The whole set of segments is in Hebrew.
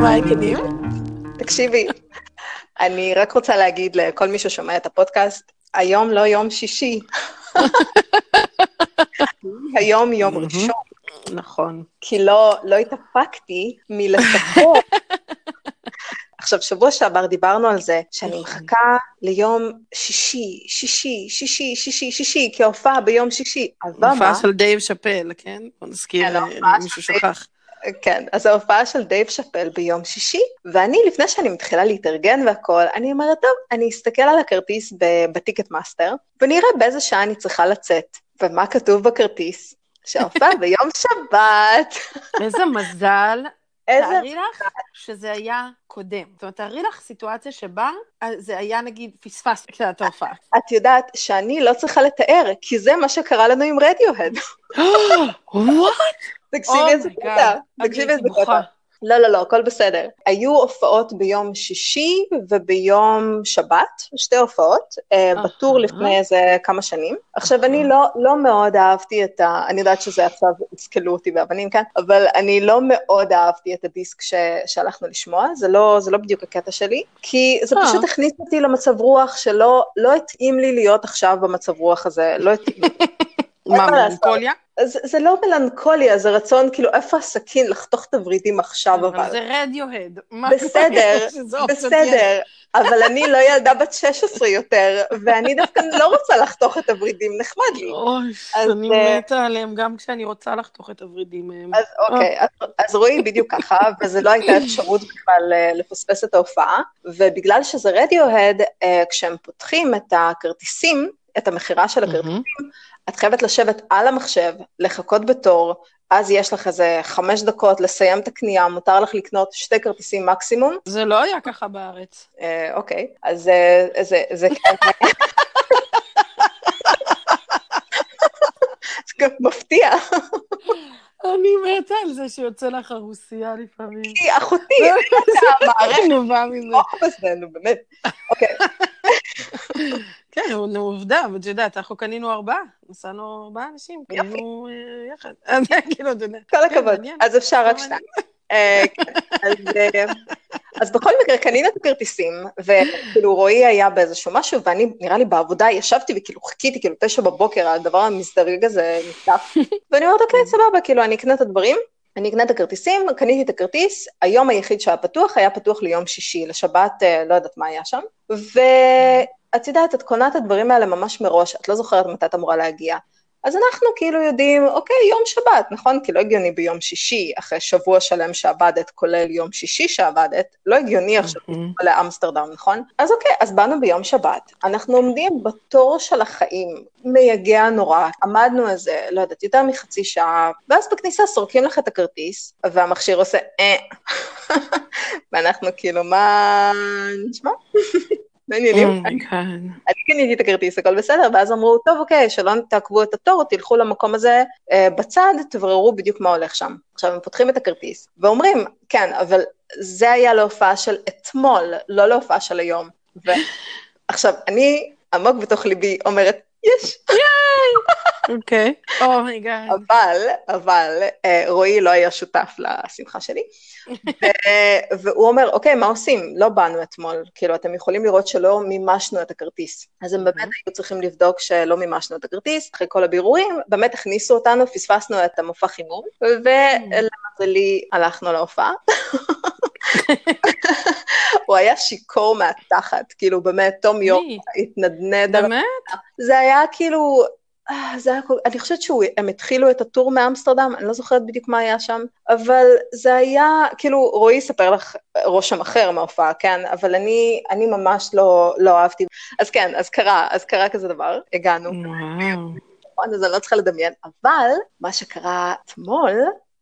מה העניינים? תקשיבי, אני רק רוצה להגיד לכל מי ששומע את הפודקאסט, היום לא יום שישי. היום יום ראשון. נכון. כי לא, לא התאפקתי מלספר. עכשיו, שבוע שעבר דיברנו על זה, שאני מחכה ליום שישי, שישי, שישי, שישי, שישי, כי הופעה ביום שישי. אבל מה? הופעה של דייב שאפל, כן? בוא נזכיר, כן, ההופעה מישהו שכח. כן, אז ההופעה של דייב שאפל ביום שישי, ואני, לפני שאני מתחילה להתארגן והכל, אני אומרת, טוב, אני אסתכל על הכרטיס ב Ticketmaster, ונראה באיזה שעה אני צריכה לצאת. ומה כתוב בכרטיס? שההופעה ביום שבת. איזה מזל. איזה... תארי לך שזה היה קודם. זאת אומרת, תארי לך סיטואציה שבה אה, זה היה, נגיד, פספסת את ההופעה. את יודעת שאני לא צריכה לתאר, כי זה מה שקרה לנו עם רדיוהד. וואט? תקשיבי איזה קטע. תקשיבי איזה קטע. לא, לא, לא, הכל בסדר. היו הופעות ביום שישי וביום שבת, שתי הופעות, אהה. בטור לפני איזה כמה שנים. עכשיו, אני לא, לא מאוד אהבתי את ה... אני יודעת שזה עכשיו, יסקלו אותי באבנים כאן, אבל אני לא מאוד אהבתי את הדיסק ש, שהלכנו לשמוע, זה לא, זה לא בדיוק הקטע שלי, כי זה אה. פשוט הכניס אותי למצב רוח שלא לא התאים לי להיות עכשיו במצב רוח הזה, לא התאים לי. מה? מלנכוליה? זה, זה לא מלנכוליה, זה רצון, כאילו, איפה הסכין לחתוך את הוורידים עכשיו, אבל. אבל זה רדיוהד. בסדר. בסדר, אבל אני לא ילדה בת 16 יותר, ואני דווקא לא רוצה לחתוך את הוורידים, נחמד לי. אוי, אני אה, מתה עליהם, גם כשאני רוצה לחתוך את הוורידים מהם. אז אוקיי, אז, אז רואי בדיוק ככה, וזו לא הייתה אפשרות בכלל אה, לפספס את ההופעה, ובגלל שזה רדיוהד, אה, כשהם פותחים את הכרטיסים, את המכירה של הכרטיסים, את חייבת לשבת על המחשב, לחכות בתור, אז יש לך איזה חמש דקות לסיים את הקנייה, מותר לך לקנות שתי כרטיסים מקסימום. זה לא היה ככה בארץ. אה, אוקיי, אז אה, זה, זה כן... זה גם מפתיע, אני מתה על זה שיוצא לך הרוסיה לפעמים. כי אחותי, המערכת נו, בא מזה. נו באמת. אוקיי, כן, נו, עובדה, אבל את יודעת, אנחנו קנינו ארבעה, נסענו ארבעה אנשים. קנינו אה, יחד. אז כאילו, אתה יודע. כל כן, הכבוד. אז אפשר רק מעניין. שתיים. אה, אה, אז בכל מקרה קנינו את הכרטיסים, וכאילו רועי היה באיזשהו משהו, ואני, נראה לי בעבודה, ישבתי וכאילו חיכיתי, כאילו תשע בבוקר, הדבר המזדרג הזה נפתח, ואני אומרת, אוקיי, סבבה, כאילו אני אקנה את הדברים, אני אקנה את הכרטיסים, קניתי את הכרטיס, היום היחיד שהיה פתוח, היה פתוח ליום שישי, לשבת, אה, לא יודעת מה היה שם, ואת יודעת, את קונה את הדברים האלה ממש מראש, את לא זוכרת מתי את אמורה להגיע. אז אנחנו כאילו יודעים, אוקיי, יום שבת, נכון? כי לא הגיוני ביום שישי, אחרי שבוע שלם שעבדת, כולל יום שישי שעבדת, לא הגיוני עכשיו מהמם. לאמסטרדם, נכון? אז אוקיי, אז באנו ביום שבת, אנחנו עומדים בתור של החיים, מייגע נורא, עמדנו איזה, לא יודעת, יותר מחצי שעה, ואז בכניסה סורקים לך את הכרטיס, והמכשיר עושה אה, ואנחנו כאילו, מה נשמע? העניינים? oh my God. אני קניתי את הכרטיס, הכל בסדר, ואז אמרו, טוב, אוקיי, שלא תעכבו את התור, תלכו למקום הזה אה, בצד, תבררו בדיוק מה הולך שם. עכשיו, הם פותחים את הכרטיס, ואומרים, כן, אבל זה היה להופעה של אתמול, לא להופעה של היום. ועכשיו, אני עמוק בתוך ליבי אומרת, יש, אוקיי. oh my God. אבל, אבל, אה, רועי לא היה שותף לשמחה שלי, ו- והוא אומר, אוקיי, מה עושים? לא באנו אתמול, כאילו, אתם יכולים לראות שלא מימשנו את הכרטיס. אז הם באמת היו צריכים לבדוק שלא מימשנו את הכרטיס, אחרי כל הבירורים, באמת הכניסו אותנו, פספסנו את המופע חימום, ולמזלי הלכנו להופעה. הוא היה שיכור מהתחת, כאילו, באמת, תום יום? התנדנד באמת? זה היה כאילו, זה היה, כל- אני חושבת שהם התחילו את הטור מאמסטרדם, אני לא זוכרת בדיוק מה היה שם, אבל זה היה, כאילו, רועי יספר לך רושם אחר מההופעה, כן, אבל אני, אני ממש לא, לא אהבתי. אז כן, אז קרה, אז קרה כזה דבר, הגענו, וואו. נכון, אז אני לא צריכה לדמיין, אבל מה שקרה אתמול,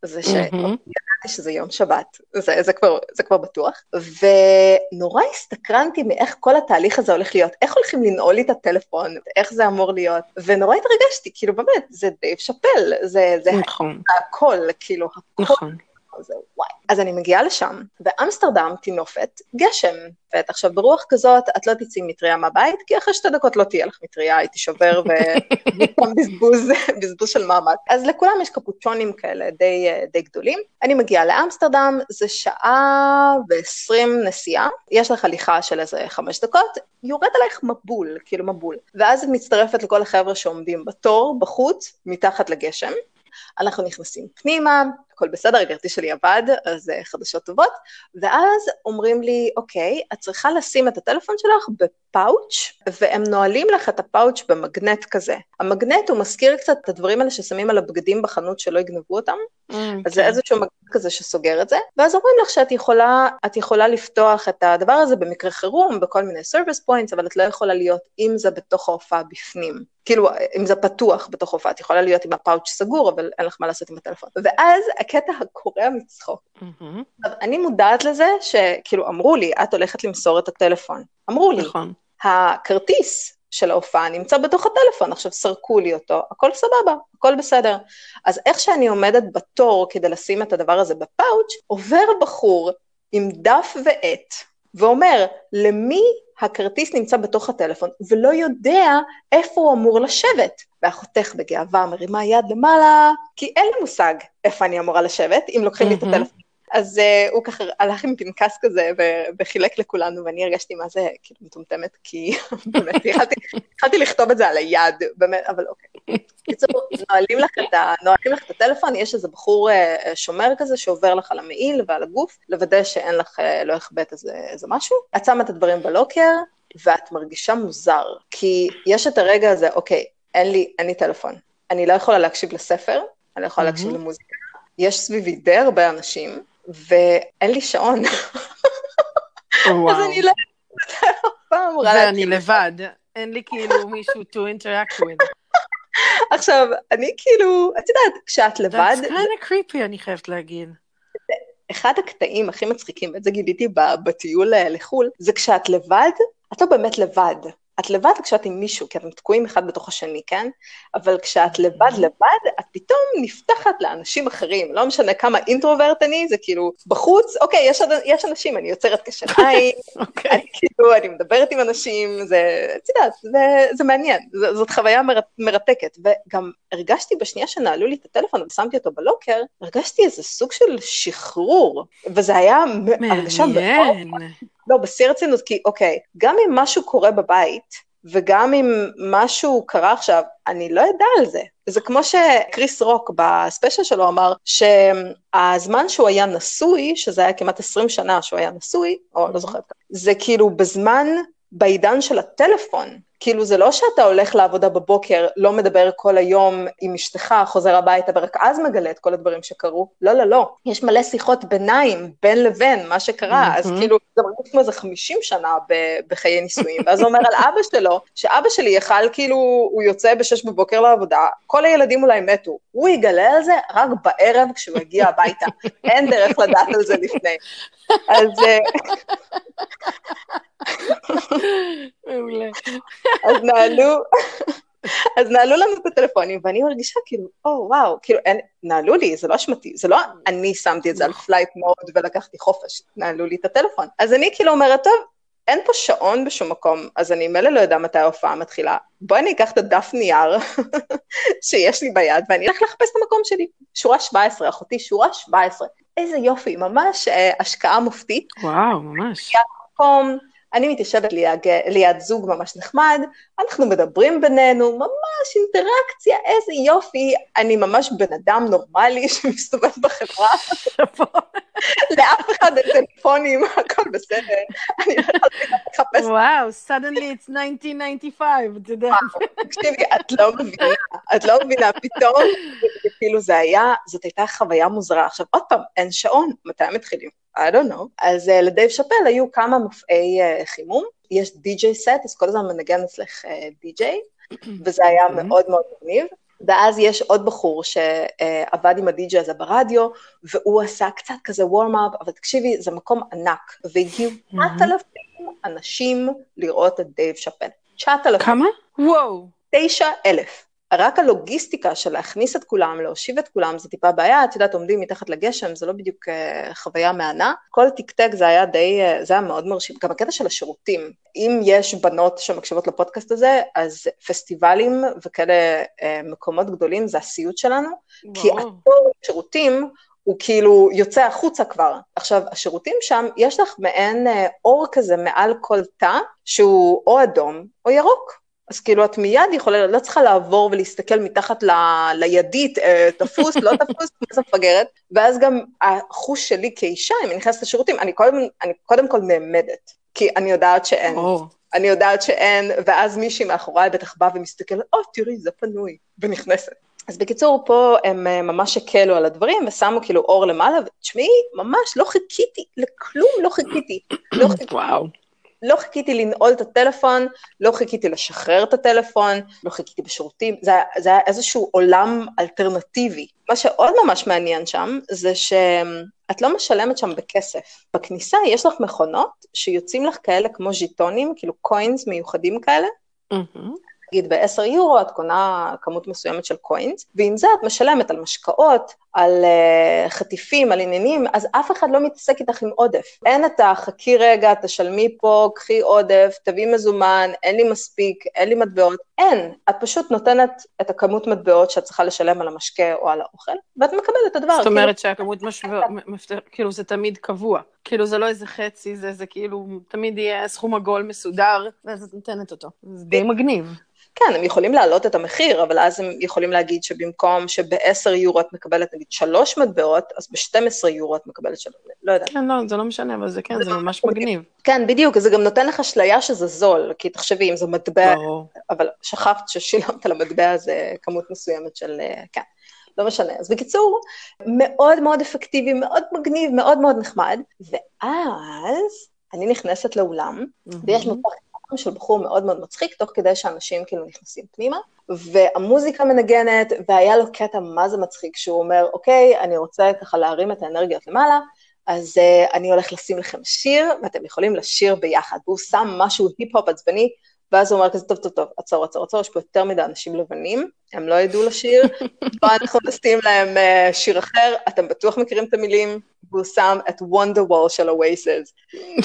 זה ש... מהמם. ידעתי שזה יום שבת, זה, זה, כבר, זה כבר בטוח, ונורא הסתקרנתי מאיך כל התהליך הזה הולך להיות, איך הולכים לנעול לי את הטלפון, איך זה אמור להיות, ונורא התרגשתי, כאילו באמת, זה דייב שאפל, זה, זה נכון, הכל, כאילו, הכל. נכון. זה וואי. אז אני מגיעה לשם, ואמסטרדם טינופת גשם. ואת עכשיו ברוח כזאת, את לא תצאי מטריה מהבית, כי אחרי שתי דקות לא תהיה לך מטריה, היא תישבר וסתם בזבוז, בזבוז של מאמץ. אז לכולם יש קפוצ'ונים כאלה די, די גדולים. אני מגיעה לאמסטרדם, זה שעה ועשרים נסיעה, יש לך הליכה של איזה חמש דקות, יורד עלייך מבול, כאילו מבול. ואז את מצטרפת לכל החבר'ה שעומדים בתור, בחוץ, מתחת לגשם. אנחנו נכנסים פנימה, הכל בסדר, הגרתי שלי עבד, אז uh, חדשות טובות, ואז אומרים לי, אוקיי, את צריכה לשים את הטלפון שלך בפאוץ', והם נועלים לך את הפאוץ' במגנט כזה. המגנט הוא מזכיר קצת את הדברים האלה ששמים על הבגדים בחנות שלא יגנבו אותם, mm, אז זה כן. איזשהו מגנט כזה שסוגר את זה, ואז אומרים לך שאת יכולה, יכולה לפתוח את הדבר הזה במקרה חירום, בכל מיני service points, אבל את לא יכולה להיות עם זה בתוך ההופעה בפנים. כאילו, אם זה פתוח בתוך הופעה, את יכולה להיות עם הפאוץ' סגור, אבל אין לך מה לעשות עם הטלפון. ואז הקטע הקורע מצחוק. Mm-hmm. אני מודעת לזה שכאילו אמרו לי, את הולכת למסור את הטלפון. אמרו לי, נכון. הכרטיס של ההופעה נמצא בתוך הטלפון, עכשיו סרקו לי אותו, הכל סבבה, הכל בסדר. אז איך שאני עומדת בתור כדי לשים את הדבר הזה בפאוץ', עובר בחור עם דף ועט, ואומר, למי הכרטיס נמצא בתוך הטלפון, ולא יודע איפה הוא אמור לשבת. ואחותך בגאווה מרימה יד למעלה, כי אין לי מושג איפה אני אמורה לשבת, אם לוקחים לי את הטלפון. אז uh, הוא ככה הלך עם פנקס כזה וחילק לכולנו, ואני הרגשתי מה זה כאילו מטומטמת, כי באמת, התחלתי לכתוב את זה על היד, באמת, אבל אוקיי. בקיצור, נועלים לך את נועלים לך את הטלפון, יש איזה בחור uh, שומר כזה שעובר לך על המעיל ועל הגוף, לוודא שאין לך, uh, לא החבאת איזה, איזה משהו. את שמה את הדברים בלוקר, ואת מרגישה מוזר, כי יש את הרגע הזה, אוקיי, אין לי, אין לי טלפון. אני לא יכולה להקשיב לספר, אני לא יכולה. להקשיב למוזיקה. יש סביבי די הרבה אנשים, ואין לי שעון. אז אני לא... ואני לבד, אין לי כאילו מישהו to interact with. עכשיו, אני כאילו, את יודעת, כשאת לבד... That's kind of creepy, אני חייבת להגיד. אחד הקטעים הכי מצחיקים, ואת זה גיליתי בטיול אה, לחו"ל, זה כשאת לבד, את לא באמת לבד. את לבד כשאת עם מישהו, כי אתם תקועים אחד בתוך השני, כן? אבל כשאת לבד לבד, את פתאום נפתחת לאנשים אחרים, לא משנה כמה אינטרוברט אני, זה כאילו, בחוץ, אוקיי, יש, יש אנשים, אני יוצרת קשר עין, okay. אוקיי. אני כאילו, אני מדברת עם אנשים, זה, את יודעת, זה, זה מעניין, ז, זאת חוויה מר, מרתקת, וגם הרגשתי בשנייה שנעלו לי את הטלפון ושמתי אותו בלוקר, הרגשתי איזה סוג של שחרור, וזה היה הרגשה מאוד... לא, בשיא הרצינות, כי אוקיי, גם אם משהו קורה בבית, וגם אם משהו קרה עכשיו, אני לא אדע על זה. זה כמו שקריס רוק בספיישל שלו אמר, שהזמן שהוא היה נשוי, שזה היה כמעט 20 שנה שהוא היה נשוי, או לא זוכרת, זה כאילו בזמן, בעידן של הטלפון, כאילו זה לא שאתה הולך לעבודה בבוקר, לא מדבר כל היום עם אשתך, חוזר הביתה ורק אז מגלה את כל הדברים שקרו. לא, לא, לא. יש מלא שיחות ביניים, בין לבין, מה שקרה. אז כאילו, זה מרגיש כמו איזה 50 שנה בחיי נישואים. ואז הוא אומר על אבא שלו, שאבא שלי יכל כאילו, הוא יוצא בשש בבוקר לעבודה, כל הילדים אולי מתו. הוא יגלה על זה רק בערב כשהוא יגיע הביתה. אין דרך לדעת על זה לפני. אז... מעולה. אז נעלו, אז נעלו לנו את הטלפונים, ואני מרגישה כאילו, oh, וואו, כאילו, אין, נעלו לי, זה לא אשמתי, זה לא אני שמתי את זה על flight mode ולקחתי חופש, נעלו לי את הטלפון. אז אני כאילו אומרת, טוב, אין פה שעון בשום מקום, אז אני מילא לא יודע מתי ההופעה מתחילה. בואי אני אקח את הדף נייר שיש לי ביד, ואני אלך לחפש את המקום שלי. שורה 17, אחותי, שורה 17. איזה יופי, ממש אה, השקעה מופתית. וואו, ממש. מקום, אני מתיישבת ליד, ליד זוג ממש נחמד, אנחנו מדברים בינינו, ממש אינטראקציה, איזה יופי, אני ממש בן אדם נורמלי שמסתובב בחברה. לאף אחד אין טלפונים, הכל בסדר, אני לא יכולה לחפש. וואו, suddenly it's 1995, אתה יודע. תקשיבי, את לא מבינה, את לא מבינה, פתאום, כאילו זה היה, זאת הייתה חוויה מוזרה. עכשיו, עוד פעם, אין שעון, מתי מתחילים? I don't know. אז uh, לדייב שאפל היו כמה מופעי uh, חימום, יש די.ג'יי סט, אז כל הזמן מנגן אצלך די.ג'יי, וזה היה אוקיי. מאוד מאוד מגניב. ואז יש עוד בחור שעבד עם הדי.ג'יי הזה ברדיו, והוא עשה קצת כזה warm-up, אבל תקשיבי, זה מקום ענק, והגיעו 9,000 אנשים לראות את דייב שאפל. 9,000. כמה? וואו. 9,000. רק הלוגיסטיקה של להכניס את כולם, להושיב את כולם, זה טיפה בעיה, את יודעת, עומדים מתחת לגשם, זה לא בדיוק אה, חוויה מהנה. כל טיקטק זה היה די, אה, זה היה מאוד מרשים. גם הקטע של השירותים, אם יש בנות שמקשיבות לפודקאסט הזה, אז פסטיבלים וכאלה אה, מקומות גדולים זה הסיוט שלנו, בוא. כי השירותים הוא כאילו יוצא החוצה כבר. עכשיו, השירותים שם, יש לך מעין uh, אור כזה מעל כל תא, שהוא או אדום או ירוק. אז כאילו את מיד יכולה, לא צריכה לעבור ולהסתכל מתחת ל, לידית, אה, תפוס, לא תפוס, כמו זה מפגרת, ואז גם החוש שלי כאישה, אם אני נכנסת לשירותים, אני קודם, אני קודם כל נעמדת, כי אני יודעת שאין. Oh. אני יודעת שאין, ואז מישהי מאחוריי בטח באה ומסתכלת, או, oh, תראי, זה פנוי, ונכנסת. אז בקיצור, פה הם אה, ממש הקלו על הדברים ושמו כאילו אור למעלה, ותשמעי, ממש לא חיכיתי, לכלום לא חיכיתי. לא חיכיתי. וואו. לא חיכיתי לנעול את הטלפון, לא חיכיתי לשחרר את הטלפון, לא חיכיתי בשירותים, זה, זה היה איזשהו עולם אלטרנטיבי. מה שעוד ממש מעניין שם, זה שאת לא משלמת שם בכסף. בכניסה יש לך מכונות שיוצאים לך כאלה כמו ז'יטונים, כאילו קוינס מיוחדים כאלה, mm-hmm. נגיד ב-10 יורו את קונה כמות מסוימת של קוינס, ועם זה את משלמת על משקאות, על uh, חטיפים, על עניינים, אז אף אחד לא מתעסק איתך עם עודף. אין את החכי רגע, תשלמי פה, קחי עודף, תביאי מזומן, אין לי מספיק, אין לי מטבעות, אין. את פשוט נותנת את הכמות מטבעות שאת צריכה לשלם על המשקה או על האוכל, ואת מקבלת את הדבר. זאת אומרת כאילו... שהכמות משווה, כאילו זה תמיד קבוע. כאילו זה לא איזה חצי, זה, זה כאילו תמיד יהיה סכום עגול מסודר, ואז את נותנת אותו. זה די מגניב. כן, הם יכולים להעלות את המחיר, אבל אז הם יכולים להגיד שבמקום שב-10 יורו את מקבלת נגיד שלוש מטבעות, אז ב-12 יורו את מקבלת שלוש, לא יודעת. כן, לא, זה לא משנה, אבל זה כן, זה ממש מגניב. כן, בדיוק, זה גם נותן לך אשליה שזה זול, כי תחשבי, אם זה מטבע, אבל שכחת ששילמת על המטבע הזה כמות מסוימת של, אה, כן. לא משנה. אז בקיצור, מאוד מאוד אפקטיבי, מאוד מגניב, מאוד מאוד נחמד, ואז אני נכנסת לאולם, mm-hmm. ויש מופע של בחור מאוד מאוד מצחיק, תוך כדי שאנשים כאילו נכנסים פנימה, והמוזיקה מנגנת, והיה לו קטע מה זה מצחיק, שהוא אומר, אוקיי, אני רוצה ככה להרים את האנרגיות למעלה, אז uh, אני הולך לשים לכם שיר, ואתם יכולים לשיר ביחד. והוא שם משהו היפ-הופ עצבני, ואז הוא אומר כזה, טוב, טוב, טוב, עצור, עצור, עצור, יש פה יותר מדי אנשים לבנים, הם לא ידעו לשיר, בואו אנחנו נשים להם uh, שיר אחר, אתם בטוח מכירים את המילים, והוא שם את וונדר וול של הווייסס.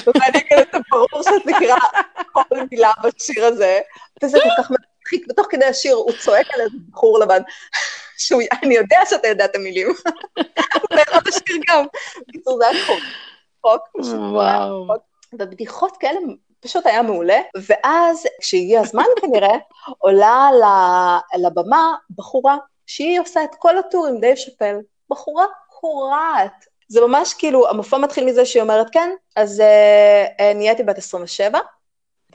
ואני כאילו, זה ברור שאת מכירה כל מילה בשיר הזה, וזה כל כך מצחיק, ותוך כדי השיר הוא צועק על איזה בחור לבן, שאני יודע שאתה יודע את המילים, הוא יכול לשיר גם. בקיצור, זה היה חוק. חוק. וואו. ובדיחות כאלה פשוט היה מעולה, ואז כשהגיע הזמן כנראה, עולה לבמה בחורה שהיא עושה את כל הטור עם דייב שאפל, בחורה קורעת. זה ממש כאילו, המופע מתחיל מזה שהיא אומרת, כן, אז אה, אה, נהייתי בת 27,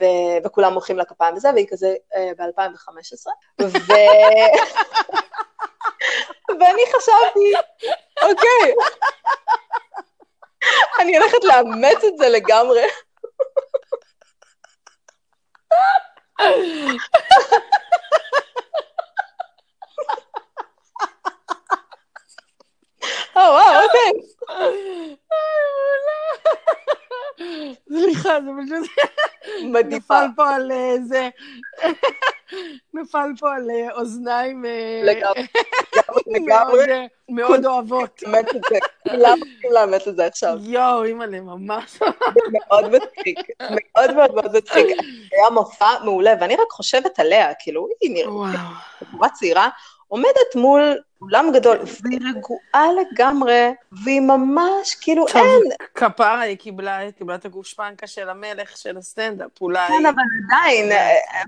ו- וכולם מוחאים לה כפיים וזה, והיא כזה אה, ב-2015, ו... ואני חשבתי, אוקיי, אני הולכת לאמץ את זה לגמרי. או, וואו, אוקיי. סליחה, זה פשוט... מדהיפה. נפל פה על זה... נפל פה על אוזניים... לגמרי. לגמרי. מאוד אוהבות. כולם צריכים לאמץ את זה עכשיו. יואו, אימא'לה, ממש. מאוד מצחיק, מאוד מאוד מאוד מצחיק. היה מופע מעולה, ואני רק חושבת עליה, כאילו, היא נראית צעירה, עומדת מול אולם גדול, והיא רגועה לגמרי, והיא ממש, כאילו, טוב, אין. כפרה, היא קיבלה, קיבלה את הגושפנקה של המלך של הסטנדאפ, אולי... כן, אבל עדיין,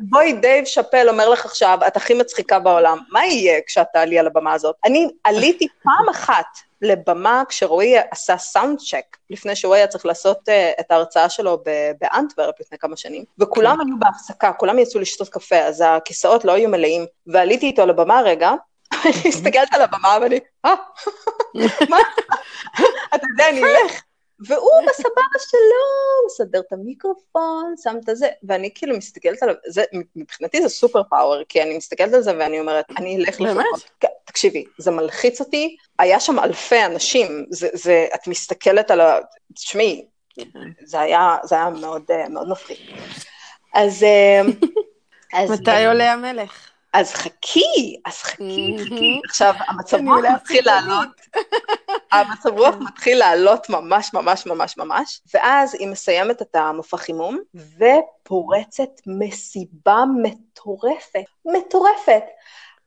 בואי, דייב שאפל אומר לך עכשיו, את הכי מצחיקה בעולם, מה יהיה כשאת תעלי על הבמה הזאת? אני עליתי פעם אחת לבמה כשרועי עשה sound check, לפני שהוא היה צריך לעשות אה, את ההרצאה שלו באנטוורפ לפני כמה שנים, וכולם היו בהפסקה, כולם יצאו לשתות קפה, אז הכיסאות לא היו מלאים, ועליתי איתו לבמה רגע, אני הסתכלת על הבמה ואני, אה, מה? אתה יודע, אני אלך. והוא בסבבה שלו, מסדר את המיקרופון, שם את זה, ואני כאילו מסתכלת עליו, זה, מבחינתי זה סופר פאוור, כי אני מסתכלת על זה ואני אומרת, אני אלך לפחות. כן, תקשיבי, זה מלחיץ אותי, היה שם אלפי אנשים, זה, זה, את מסתכלת על ה... תשמעי, זה היה, זה היה מאוד, מאוד מפחיד. אז... אז מתי עולה המלך? אז חכי, אז חכי, חכי. עכשיו, המצב רוח מתחיל לעלות, המצב רוח מתחיל לעלות ממש ממש ממש ממש, ואז היא מסיימת את המופע חימום, ופורצת מסיבה מטורפת, מטורפת.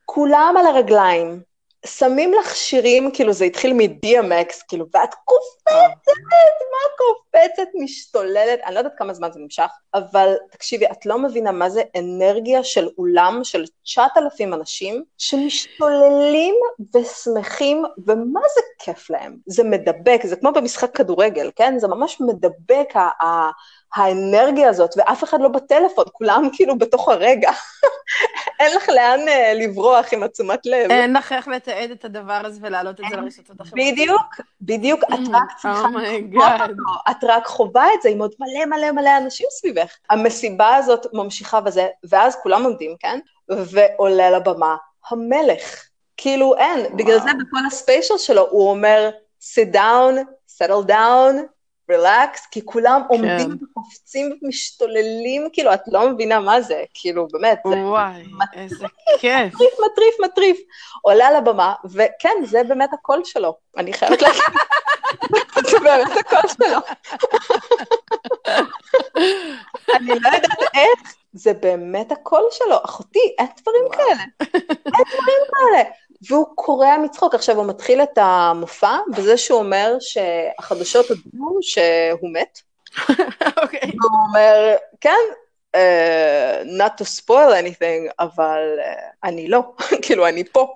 כולם על הרגליים, שמים לך שירים, כאילו זה התחיל מ-DMX, כאילו, ואת קופצת, מה קופצת, משתוללת, אני לא יודעת כמה זמן זה נמשך, אבל תקשיבי, את לא מבינה מה זה אנרגיה של אולם של 9,000 אנשים שמשתוללים ושמחים, ומה זה כיף להם. זה מדבק, זה כמו במשחק כדורגל, כן? זה ממש מדבק, האנרגיה הזאת, ואף אחד לא בטלפון, כולם כאילו בתוך הרגע. אין לך לאן uh, לברוח עם עצומת לב. אין לך איך לתעד את הדבר הזה ולהעלות את זה לרשתות החברתיות. בדיוק, בדיוק, את mm, רק צריכה oh לחוות אותו, את רק חווה את זה עם עוד מלא מלא מלא אנשים סביבך. המסיבה הזאת ממשיכה בזה, ואז כולם עומדים, כן? ועולה לבמה המלך. כאילו אין, בגלל זה בכל הספיישל שלו הוא אומר, sit down, settle down, רילקס, כי כולם כן. עומדים וקופצים ומשתוללים, כאילו, את לא מבינה מה זה, כאילו, באמת, זה וואי, מטריף, איזה כיף. מטריף, מטריף, מטריף. עולה על הבמה, וכן, זה באמת הקול שלו, אני חייבת להגיד, זה באמת הקול שלו. אני לא יודעת איך, זה באמת הקול שלו, אחותי, אין דברים כאלה, אין דברים כאלה. והוא קורע מצחוק. עכשיו, הוא מתחיל את המופע בזה שהוא אומר שהחדשות הודיעו שהוא מת. אוקיי. והוא אומר, כן, uh, not to spoil anything, אבל uh, אני לא, כאילו, אני פה.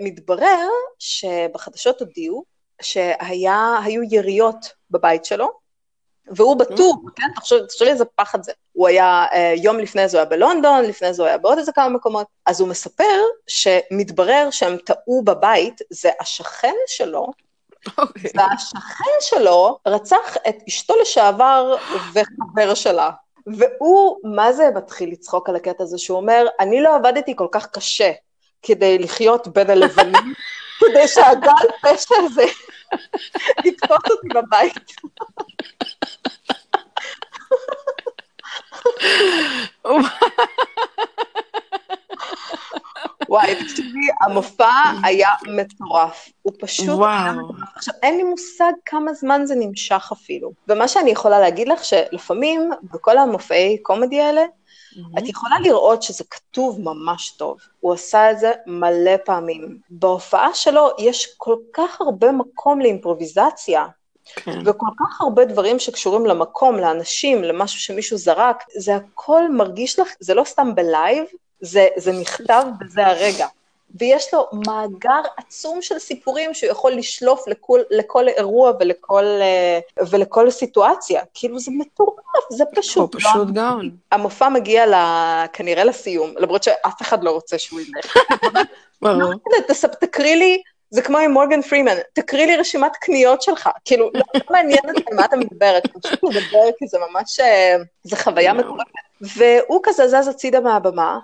ומתברר שבחדשות הודיעו שהיו יריות בבית שלו, והוא בטור, mm. כן? תחשבי איזה פחד זה. הוא היה, אה, יום לפני זה הוא היה בלונדון, לפני זה הוא היה בעוד איזה כמה מקומות. אז הוא מספר שמתברר שהם טעו בבית, זה השכן שלו. אוקיי. והשכן שלו רצח את אשתו לשעבר וחבר שלה. והוא, מה זה מתחיל לצחוק על הקטע הזה, שהוא אומר, אני לא עבדתי כל כך קשה כדי לחיות בין הלבנים, כדי שהגל פשע הזה יתפוס אותי בבית. וואי, תקשיבי, המופע היה מטורף. הוא פשוט... וואו. עכשיו, אין לי מושג כמה זמן זה נמשך אפילו. ומה שאני יכולה להגיד לך, שלפעמים, בכל המופעי קומדי האלה, Mm-hmm. את יכולה לראות שזה כתוב ממש טוב. הוא עשה את זה מלא פעמים. בהופעה שלו יש כל כך הרבה מקום לאימפרוביזציה, כן. וכל כך הרבה דברים שקשורים למקום, לאנשים, למשהו שמישהו זרק, זה הכל מרגיש לך, זה לא סתם בלייב, זה, זה נכתב בזה הרגע. ויש לו מאגר עצום של סיפורים שהוא יכול לשלוף לכל, לכל אירוע ולכל, אה, ולכל סיטואציה. כאילו זה מטורף, זה פשוט. הוא פשוט גאון. המופע מגיע ל... כנראה לסיום, למרות שאף אחד לא רוצה שהוא ילך. ברור. תקריא לי, זה כמו עם מורגן פרימן, תקריא לי רשימת קניות שלך. כאילו, לא, לא מעניין אותי על מה אתה מדברת, פשוט מדבר כי זה ממש, אה, זה חוויה מטורפת. והוא כזה זז הצידה מהבמה,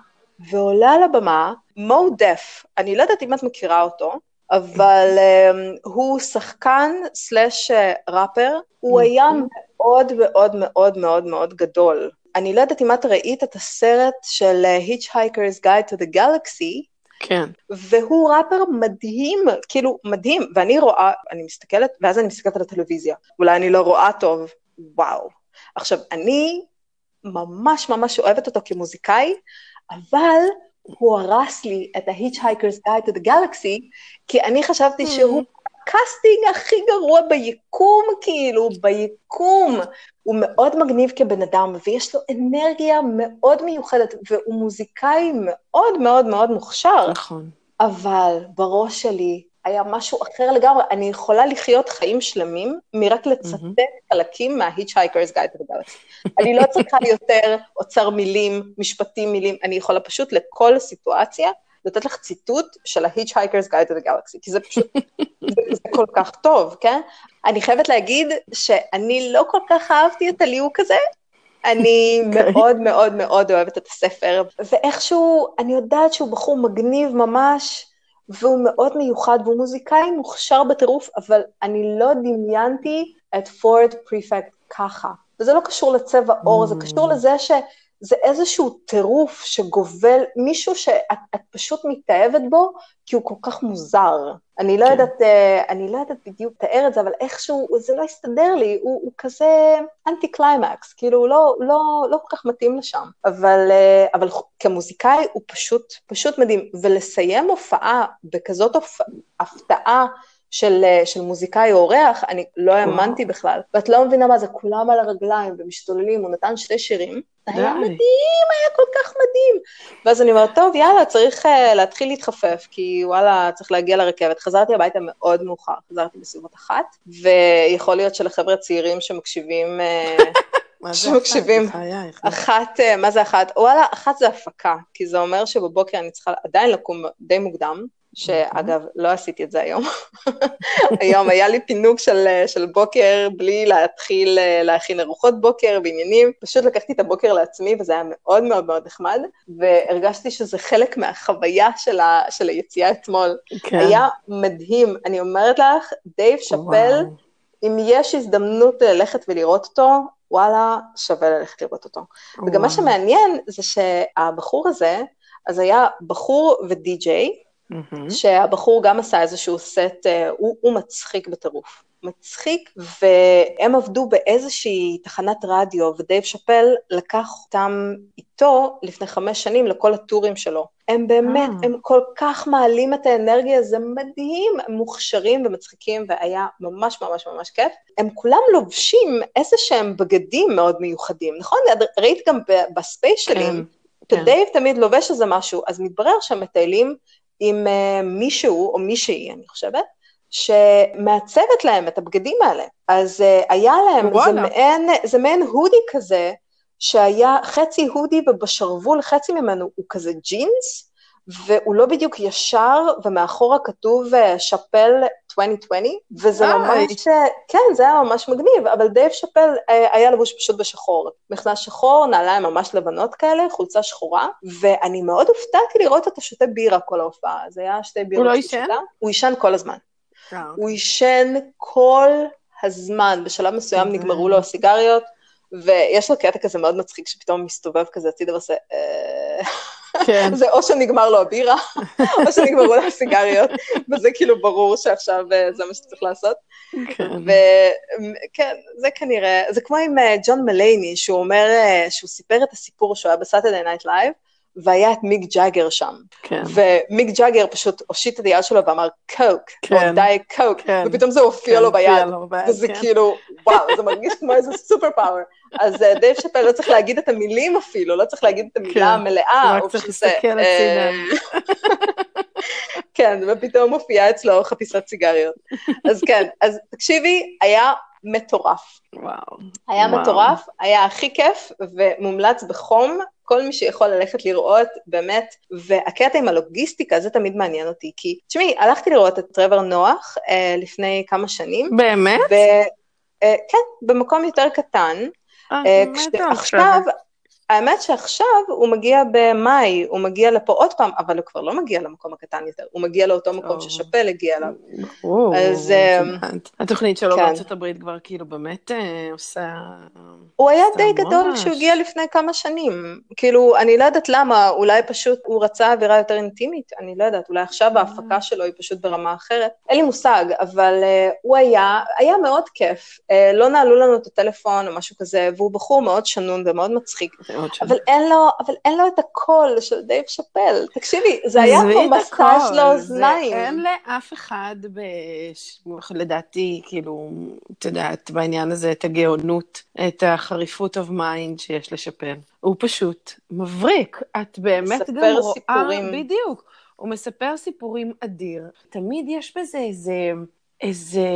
ועולה על הבמה מו דף, אני לא יודעת אם את מכירה אותו, אבל um, הוא שחקן סלאש אה, ראפר, הוא היה מאוד מאוד מאוד מאוד מאוד גדול. אני לא יודעת אם את ראית את הסרט של uh, Hitchhiker's Guide to the Galaxy, כן. והוא ראפר מדהים, כאילו מדהים, ואני רואה, אני מסתכלת, ואז אני מסתכלת על הטלוויזיה, אולי אני לא רואה טוב, וואו. עכשיו, אני ממש ממש אוהבת אותו כמוזיקאי, אבל הוא הרס לי את ה-Hitchhiker's Guide to the Galaxy, כי אני חשבתי mm. שהוא ה casting הכי גרוע ביקום, כאילו, ביקום. הוא מאוד מגניב כבן אדם, ויש לו אנרגיה מאוד מיוחדת, והוא מוזיקאי מאוד מאוד מאוד מוכשר. נכון. אבל בראש שלי היה משהו אחר לגמרי. אני יכולה לחיות חיים שלמים מרק לצטט mm-hmm. חלקים מה-Hitchhiker's Guide to the Galaxy. אני לא צריכה יותר אוצר מילים, משפטים, מילים, אני יכולה פשוט לכל סיטואציה לתת לך ציטוט של ה-Hitchhiker's Guide to the Galaxy, כי זה פשוט, זה, זה כל כך טוב, כן? אני חייבת להגיד שאני לא כל כך אהבתי את הליהוק הזה, אני. אוקיי. מאוד מאוד מאוד אוהבת את הספר, ואיכשהו, אני יודעת שהוא בחור מגניב ממש, והוא מאוד מיוחד, והוא מוזיקאי מוכשר בטירוף, אבל אני לא דמיינתי את פורד פריפקט ככה. וזה לא קשור לצבע עור, mm. זה קשור לזה ש... זה איזשהו טירוף שגובל, מישהו שאת פשוט מתאהבת בו, כי הוא כל כך מוזר. אני לא כן. יודעת, אה, אני לא יודעת בדיוק לתאר את זה, אבל איכשהו, זה לא הסתדר לי, הוא, הוא כזה אנטי קליימקס, כאילו הוא לא, לא, לא כל כך מתאים לשם. אבל, אה, אבל כמוזיקאי הוא פשוט, פשוט מדהים. ולסיים הופעה בכזאת הפתעה, של, אה, של מוזיקאי אורח, אני לא האמנתי בכלל. ואת לא מבינה מה זה, כולם על הרגליים ומשתוללים, הוא נתן שתי שירים. היה מדהים, היה כל כך מדהים. ואז אני אומרת, טוב, יאללה, צריך uh, להתחיל להתחפף, כי וואלה, צריך להגיע לרכבת. חזרתי הביתה מאוד מאוחר, חזרתי בסביבות אחת, ויכול להיות שלחבר'ה הצעירים שמקשיבים... Uh, שמקשיבים, אחת, מה זה אחת? וואלה, אחת זה הפקה, כי זה אומר שבבוקר אני צריכה עדיין לקום די מוקדם, שאגב, לא עשיתי את זה היום. היום היה לי פינוק של, של בוקר בלי להתחיל אה, להכין ארוחות בוקר ועניינים, פשוט לקחתי את הבוקר לעצמי וזה היה מאוד מאוד מאוד נחמד, והרגשתי שזה חלק מהחוויה של, ה, של היציאה אתמול. כן. היה מדהים, אני אומרת לך, דייב שאפל, אם יש הזדמנות ללכת ולראות אותו, וואלה, שווה ללכת לראות אותו. וואו. וגם מה שמעניין זה שהבחור הזה, אז היה בחור ודי-ג'יי, mm-hmm. שהבחור גם עשה איזשהו סט, אה, הוא, הוא מצחיק בטירוף. מצחיק, והם עבדו באיזושהי תחנת רדיו, ודייב שאפל לקח אותם איתו לפני חמש שנים לכל הטורים שלו. הם באמת, אה. הם כל כך מעלים את האנרגיה, זה מדהים, הם מוכשרים ומצחיקים, והיה ממש ממש ממש כיף. הם כולם לובשים איזה שהם בגדים מאוד מיוחדים, נכון? ראית גם בספיישלים, כן, כן. דייב תמיד לובש איזה משהו, אז מתברר שהם מטיילים עם אה, מישהו, או מישהי, אני חושבת, שמעצבת להם את הבגדים האלה. אז אה, היה להם, זה מעין, זה מעין הודי כזה, שהיה חצי הודי ובשרוול חצי ממנו הוא כזה ג'ינס, והוא לא בדיוק ישר, ומאחורה כתוב אה, שאפל 2020, וזה ממש, כן, זה היה ממש מגניב, אבל דייב שאפל אה, היה לבוש פשוט בשחור. מכנס שחור, נעליים ממש לבנות כאלה, חולצה שחורה, ואני מאוד הופתעתי לראות אותו שותה בירה כל ההופעה, זה היה שתי בירות הוא לא עישן? הוא עישן כל הזמן. אה. הוא עישן כל הזמן, בשלב מסוים נגמרו לו הסיגריות, ויש לו קטע כזה מאוד מצחיק שפתאום מסתובב כזה הצידה ועושה... כן. זה או שנגמר לו הבירה, או שנגמרו לו הסיגריות, וזה כאילו ברור שעכשיו אה, זה מה שצריך לעשות. כן. וכן, זה כנראה, זה כמו עם אה, ג'ון מולייני, שהוא אומר, אה, שהוא סיפר את הסיפור שהוא היה בסאטרדי נייט לייב, והיה את מיק ג'אגר שם. כן. ומיק ג'אגר פשוט הושיט את היד שלו ואמר קוק, כן. או Diet Coke, כן. ופתאום זה הופיע כן, לו ביד, לו ביד וזה כן. כאילו, וואו, זה מרגיש כמו איזה superpower. אז אה, דייב שאפל לא צריך להגיד את המילים אפילו, לא צריך להגיד את המילה כן. המלאה. רק צריך להסתכל הצידה. כן, ופתאום מופיעה אצלו חפיסת סיגריות. אז כן, אז תקשיבי, היה מטורף. וואו. היה וואו. מטורף, היה הכי כיף ומומלץ בחום, כל מי שיכול ללכת לראות, באמת, והקטע עם הלוגיסטיקה, זה תמיד מעניין אותי, כי, תשמעי, הלכתי לראות את טרוור נוח אה, לפני כמה שנים. באמת? ו, אה, כן, במקום יותר קטן. אה, אה כשעכשיו, האמת שעכשיו הוא מגיע במאי, הוא מגיע לפה עוד פעם, אבל הוא כבר לא מגיע למקום הקטן יותר, הוא מגיע לאותו מקום ששפל הגיע אליו. אז... אמ, התוכנית שלו כן. בארצות הברית כבר כאילו באמת אה, עושה... הוא היה די גדול כשהוא הגיע לפני כמה שנים. כאילו, אני לא יודעת למה, אולי פשוט הוא רצה אווירה יותר אינטימית, אני לא יודעת, אולי עכשיו אה. ההפקה שלו היא פשוט ברמה אחרת. אין לי מושג, אבל הוא היה, היה מאוד כיף. לא נעלו לנו את הטלפון או משהו כזה, והוא בחור מאוד שנון ומאוד מצחיק. אבל אין, לו, אבל אין לו את הקול של Dave Chappelle. תקשיבי, זה היה כמו מסאז' לאוזניים. אין לאף אחד, בש... לדעתי, כאילו, את יודעת, בעניין הזה, את הגאונות, את החריפות of mind שיש לשפל. הוא פשוט מבריק. את באמת גם רואה... מספר סיפורים. בדיוק. הוא מספר סיפורים אדיר. תמיד יש בזה איזה... איזה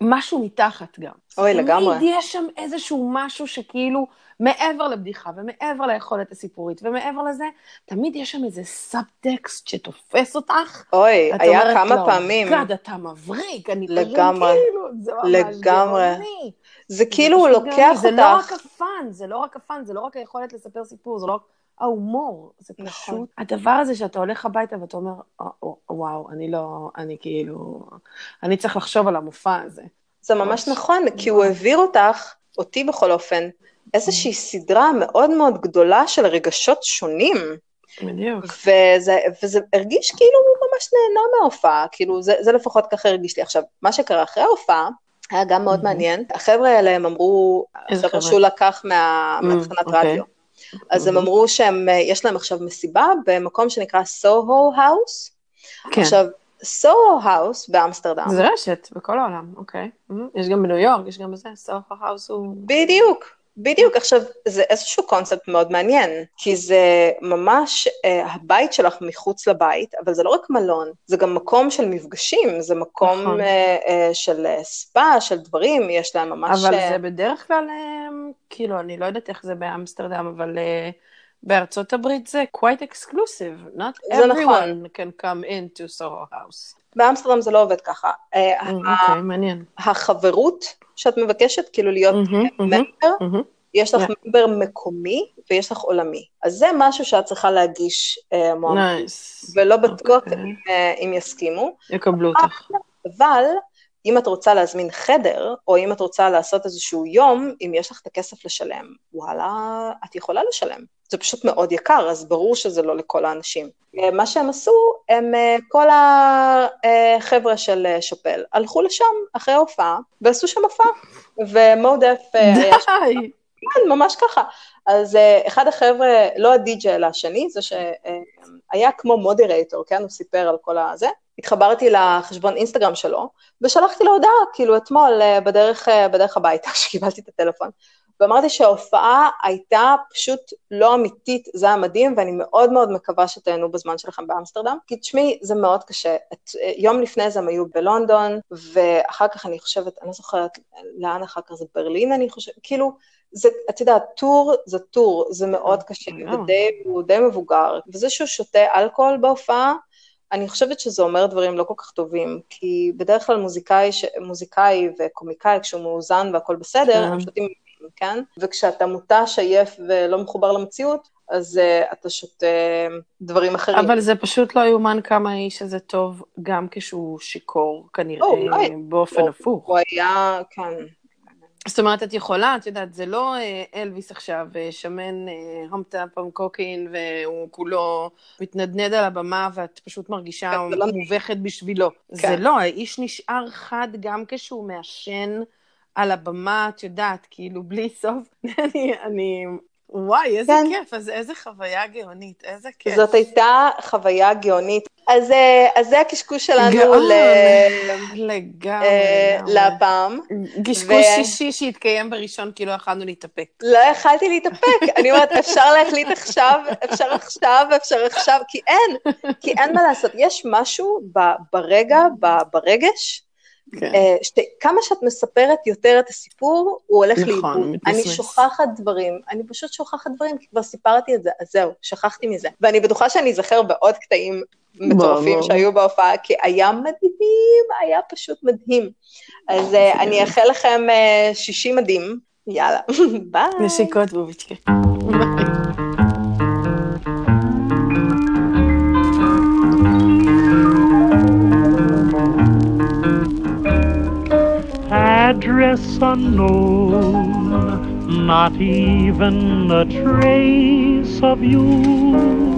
משהו מתחת גם. אוי, לגמרי. תמיד יש שם איזשהו משהו שכאילו, מעבר לבדיחה ומעבר ליכולת הסיפורית ומעבר לזה, תמיד יש שם איזה סאבטקסט שתופס אותך. אוי, היה אומרת, כמה לא, פעמים. גד, אתה מבריק, אני לגמרי, כאילו, זה ממש לגמרי. גאוני. זה כאילו הוא לוקח. אותך. זה לא רק ה fun, זה לא רק ה fun, זה לא רק היכולת לספר סיפור, זה לא רק ההומור. זה נכון. פשוט נכון. הדבר הזה שאתה הולך הביתה ואתה אומר, וואו, אני לא, אני כאילו, אני צריך לחשוב על המופע הזה. זה ממש נכון, כי הוא העביר אותך, אותי בכל אופן, איזושהי סדרה מאוד מאוד גדולה של רגשות שונים. בדיוק. וזה, וזה הרגיש כאילו הוא ממש נהנה מההופעה, כאילו זה, זה לפחות ככה הרגיש לי. עכשיו, מה שקרה אחרי ההופעה, היה גם מאוד מעניין. החבר'ה האלה הם אמרו, החבר'ה שהוא לקח מהתחנת רדיו. אז הם אמרו שיש להם עכשיו מסיבה במקום שנקרא סוהו האוס. כן. עכשיו, סוהו האוס באמסטרדם. זה רשת בכל העולם, אוקיי. יש גם בניו יורק, יש גם בזה, סוהו האוס הוא... בדיוק. בדיוק, עכשיו, זה איזשהו קונספט מאוד מעניין, כי זה ממש אה, הבית שלך מחוץ לבית, אבל זה לא רק מלון, זה גם מקום של מפגשים, זה מקום נכון. אה, אה, של אה, ספא, של דברים, יש להם ממש... אבל אה... זה בדרך כלל, אה, כאילו, אני לא יודעת איך זה באמסטרדם, אבל... אה... בארצות הברית זה quite exclusive, not everyone נכון. can come into Soho House. באמסטרדם זה לא עובד ככה. אה, אוקיי, מעניין. החברות שאת מבקשת, כאילו להיות ממבר, יש לך ממבר מקומי ויש לך עולמי. אז זה משהו שאת צריכה להגיש uh, מועמד, ולא בטוח uh, אם יסכימו. יקבלו אותך. אבל אם את רוצה להזמין חדר, או אם את רוצה לעשות איזשהו יום, אם יש לך את הכסף לשלם, וואלה, את יכולה לשלם. זה פשוט מאוד יקר, אז ברור שזה לא לכל האנשים. אה, מה שהם עשו, הם, אה, כל החבר'ה של אה, שופל הלכו לשם אחרי ההופעה, ועשו שם הופעה, ומודף... די! כן, ממש ככה. אז אחד החבר'ה, לא הדי-ג'יי אלא השני, זה שהיה כמו מודרייטור, כן? הוא סיפר על כל הזה. התחברתי לחשבון אינסטגרם שלו, ושלחתי לו הודעה, כאילו אתמול, בדרך, בדרך הביתה, כשקיבלתי את הטלפון. ואמרתי שההופעה הייתה פשוט לא אמיתית, זה היה מדהים, ואני מאוד מאוד מקווה שתהנו בזמן שלכם באמסטרדם, כי תשמעי, זה מאוד קשה. את, יום לפני זה הם היו בלונדון, ואחר כך אני חושבת, אני לא זוכרת לאן אחר כך זה ברלין, אני חושבת, כאילו, זה, את יודעת, טור זה טור, זה מאוד קשה, הוא די מבוגר, וזה שהוא שותה אלכוהול בהופעה, אני חושבת שזה אומר דברים לא כל כך טובים, כי בדרך כלל מוזיקאי, מוזיקאי וקומיקאי, כשהוא מאוזן והכל בסדר, כן. הם שותים כן? וכשאתה מותש, עייף ולא מחובר למציאות, אז uh, אתה שותה דברים אחרים. אבל זה פשוט לא יאומן כמה האיש הזה טוב, גם כשהוא שיכור, כנראה, oh. באופן הוא, הפוך. הוא היה, כן. זאת אומרת, את יכולה, את יודעת, זה לא אה, אלוויס עכשיו, אה, שמן הומטה פם קוקין, והוא כולו מתנדנד על הבמה, ואת פשוט מרגישה כן, לא מובכת בשבילו. כן. זה לא, האיש נשאר חד גם כשהוא מעשן. על הבמה, את יודעת, כאילו, בלי סוף. אני, אני, וואי, איזה כן. כיף, אז איזה חוויה גאונית, איזה כיף. זאת הייתה חוויה גאונית. אז, אז זה הקשקוש שלנו גאון, ל... לגמרי, אה, לפעם. קשקוש ו... שישי שהתקיים בראשון, כי לא יכלנו להתאפק. לא יכלתי להתאפק. אני אומרת, אפשר להחליט עכשיו, אפשר עכשיו, אפשר עכשיו, כי אין, כי אין מה לעשות. יש משהו ברגע, ברגש, כן. אה, כמה שאת מספרת יותר את הסיפור, הוא הולך לאיבוד. נכון. אני שוכחת דברים, אני פשוט שוכחת דברים, כי כבר סיפרתי את זה, אז זהו, שכחתי מזה. ואני בטוחה שאני אזכר בעוד קטעים מטורפים שהיו בהופעה, כי היה מדהים, היה פשוט מדהים. אז uh, אני אאחל לכם uh, שישי מדהים, יאללה, ביי. נשיקות בוביצ'קה. Address unknown, not even a trace of you.